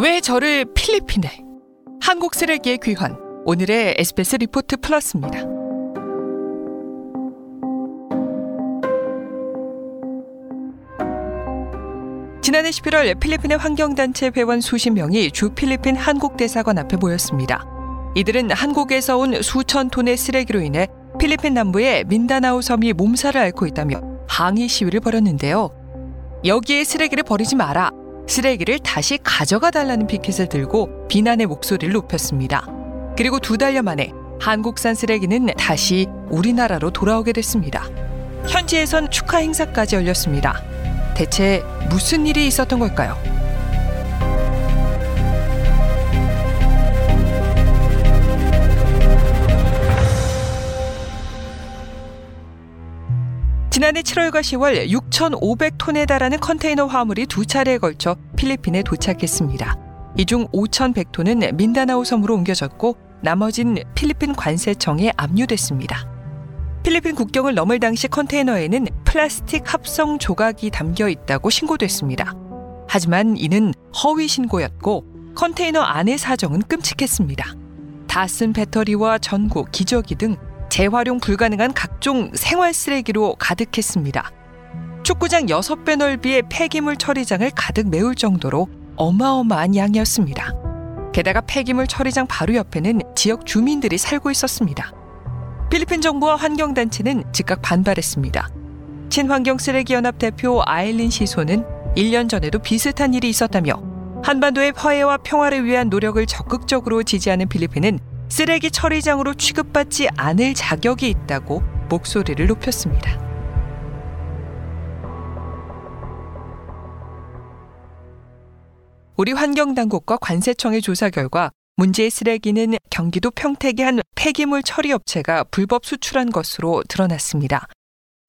왜 저를 필리핀에? 한국 쓰레기의 귀환. 오늘의 SBS 리포트 플러스입니다. 지난해 11월 필리핀의 환경단체 회원 수십 명이 주 필리핀 한국 대사관 앞에 모였습니다. 이들은 한국에서 온 수천 톤의 쓰레기로 인해 필리핀 남부의 민다나오 섬이 몸살을 앓고 있다며 항의 시위를 벌였는데요. 여기에 쓰레기를 버리지 마라. 쓰레기를 다시 가져가 달라는 피켓을 들고 비난의 목소리를 높였습니다. 그리고 두 달여 만에 한국산 쓰레기는 다시 우리나라로 돌아오게 됐습니다. 현지에선 축하 행사까지 열렸습니다. 대체 무슨 일이 있었던 걸까요? 지난해 7월과 10월 6,500톤에 달하는 컨테이너 화물이 두 차례에 걸쳐 필리핀에 도착했습니다. 이 중 5,100톤은 민다나오 섬으로 옮겨졌고 나머진 필리핀 관세청에 압류됐습니다. 필리핀 국경을 넘을 당시 컨테이너에는 플라스틱 합성 조각이 담겨 있다고 신고됐습니다. 하지만 이는 허위 신고였고 컨테이너 안의 사정은 끔찍했습니다. 다 쓴 배터리와 전구, 기저귀 등 재활용 불가능한 각종 생활 쓰레기로 가득했습니다. 축구장 6배 넓이의 폐기물 처리장을 가득 메울 정도로 어마어마한 양이었습니다. 게다가 폐기물 처리장 바로 옆에는 지역 주민들이 살고 있었습니다. 필리핀 정부와 환경단체는 즉각 반발했습니다. 친환경 쓰레기 연합 대표 아일린 시소는 1년 전에도 비슷한 일이 있었다며 한반도의 화해와 평화를 위한 노력을 적극적으로 지지하는 필리핀은 쓰레기 처리장으로 취급받지 않을 자격이 있다고 목소리를 높였습니다. 우리 환경당국과 관세청의 조사 결과 문제의 쓰레기는 경기도 평택의 한 폐기물 처리 업체가 불법 수출한 것으로 드러났습니다.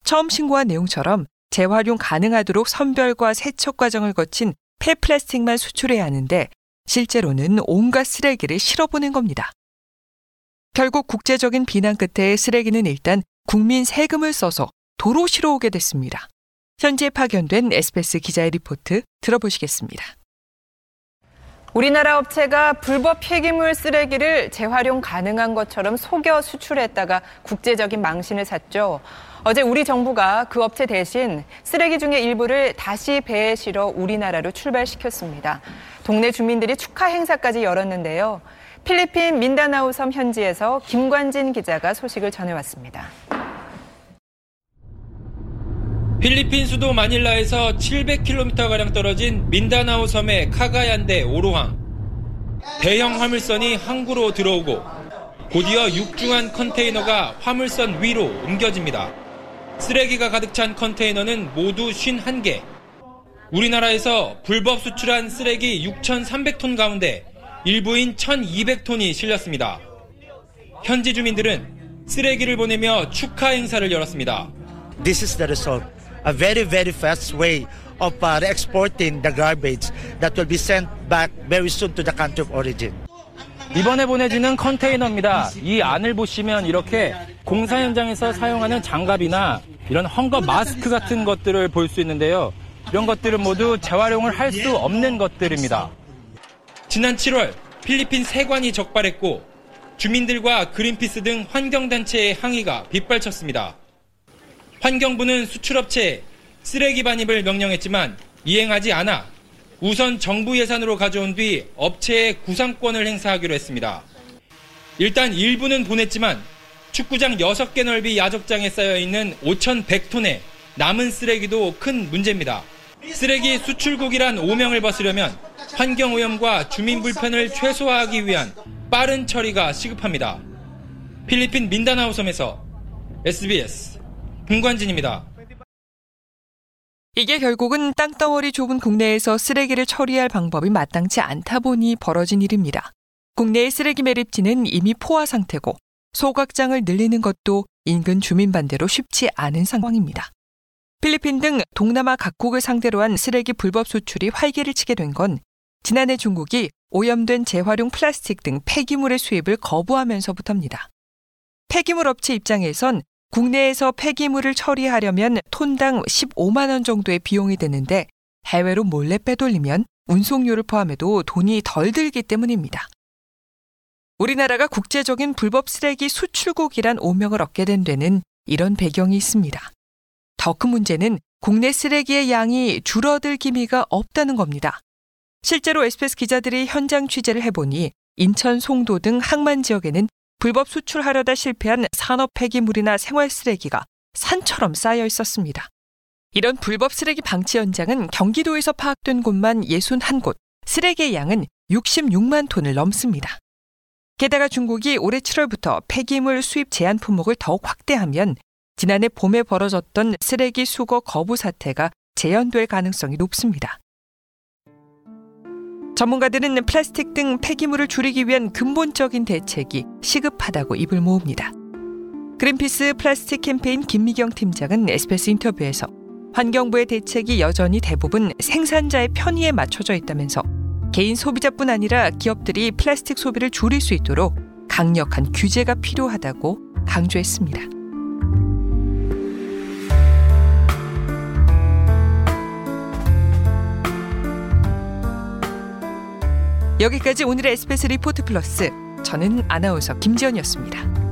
처음 신고한 내용처럼 재활용 가능하도록 선별과 세척 과정을 거친 폐플라스틱만 수출해야 하는데 실제로는 온갖 쓰레기를 실어보낸 겁니다. 결국 국제적인 비난 끝에 쓰레기는 일단 국민 세금을 써서 도로 실어오게 됐습니다. 현재 파견된 에스페스 기자의 리포트 들어보시겠습니다. 우리나라 업체가 불법 폐기물 쓰레기를 재활용 가능한 것처럼 속여 수출했다가 국제적인 망신을 샀죠. 어제 우리 정부가 그 업체 대신 쓰레기 중의 일부를 다시 배에 실어 우리나라로 출발시켰습니다. 동네 주민들이 축하 행사까지 열었는데요. 필리핀 민다나우 섬 현지에서 김관진 기자가 소식을 전해왔습니다. 필리핀 수도 마닐라에서 700km가량 떨어진 민다나우 섬의 카가얀데 오로항. 대형 화물선이 항구로 들어오고 곧이어 육중한 컨테이너가 화물선 위로 옮겨집니다. 쓰레기가 가득 찬 컨테이너는 모두 51개. 우리나라에서 불법 수출한 쓰레기 6,300톤 가운데 일부인 1,200톤이 실렸습니다. 현지 주민들은 쓰레기를 보내며 축하 행사를 열었습니다. This is the result. A very, very fast way of uh, exporting the garbage that will be sent back very soon to the country of origin. 이번에 보내지는 컨테이너입니다. 이 안을 보시면 이렇게 공사 현장에서 사용하는 장갑이나 이런 헝거 마스크 같은 것들을 볼 수 있는데요. 이런 것들은 모두 재활용을 할 수 없는 것들입니다. 지난 7월 필리핀 세관이 적발했고 주민들과 그린피스 등 환경단체의 항의가 빗발쳤습니다. 환경부는 수출업체에 쓰레기 반입을 명령했지만 이행하지 않아 우선 정부 예산으로 가져온 뒤 업체에 구상권을 행사하기로 했습니다. 일단 일부는 보냈지만 축구장 6개 넓이 야적장에 쌓여 있는 5,100톤의 남은 쓰레기도 큰 문제입니다. 쓰레기 수출국이란 오명을 벗으려면 환경오염과 주민 불편을 최소화하기 위한 빠른 처리가 시급합니다. 필리핀 민다나우 섬에서 SBS 김관진입니다. 이게 결국은 땅덩어리 좁은 국내에서 쓰레기를 처리할 방법이 마땅치 않다 보니 벌어진 일입니다. 국내의 쓰레기 매립지는 이미 포화 상태고 소각장을 늘리는 것도 인근 주민 반대로 쉽지 않은 상황입니다. 필리핀 등 동남아 각국을 상대로 한 쓰레기 불법 수출이 활기를 치게 된 건 지난해 중국이 오염된 재활용 플라스틱 등 폐기물의 수입을 거부하면서부터입니다. 폐기물 업체 입장에선 국내에서 폐기물을 처리하려면 톤당 15만 원 정도의 비용이 드는데 해외로 몰래 빼돌리면 운송료를 포함해도 돈이 덜 들기 때문입니다. 우리나라가 국제적인 불법 쓰레기 수출국이란 오명을 얻게 된 데는 이런 배경이 있습니다. 더 큰 문제는 국내 쓰레기의 양이 줄어들 기미가 없다는 겁니다. 실제로 SBS 기자들이 현장 취재를 해보니 인천 송도 등 항만 지역에는 불법 수출하려다 실패한 산업 폐기물이나 생활 쓰레기가 산처럼 쌓여 있었습니다. 이런 불법 쓰레기 방치 현장은 경기도에서 파악된 곳만 61곳, 쓰레기의 양은 66만 톤을 넘습니다. 게다가 중국이 올해 7월부터 폐기물 수입 제한 품목을 더욱 확대하면 지난해 봄에 벌어졌던 쓰레기 수거 거부 사태가 재현될 가능성이 높습니다. 전문가들은 플라스틱 등 폐기물을 줄이기 위한 근본적인 대책이 시급하다고 입을 모읍니다. 그린피스 플라스틱 캠페인 김미경 팀장은 SBS 인터뷰에서 환경부의 대책이 여전히 대부분 생산자의 편의에 맞춰져 있다면서 개인 소비자뿐 아니라 기업들이 플라스틱 소비를 줄일 수 있도록 강력한 규제가 필요하다고 강조했습니다. 여기까지 오늘의 SBS 리포트 플러스. 저는 아나운서 김지연이었습니다.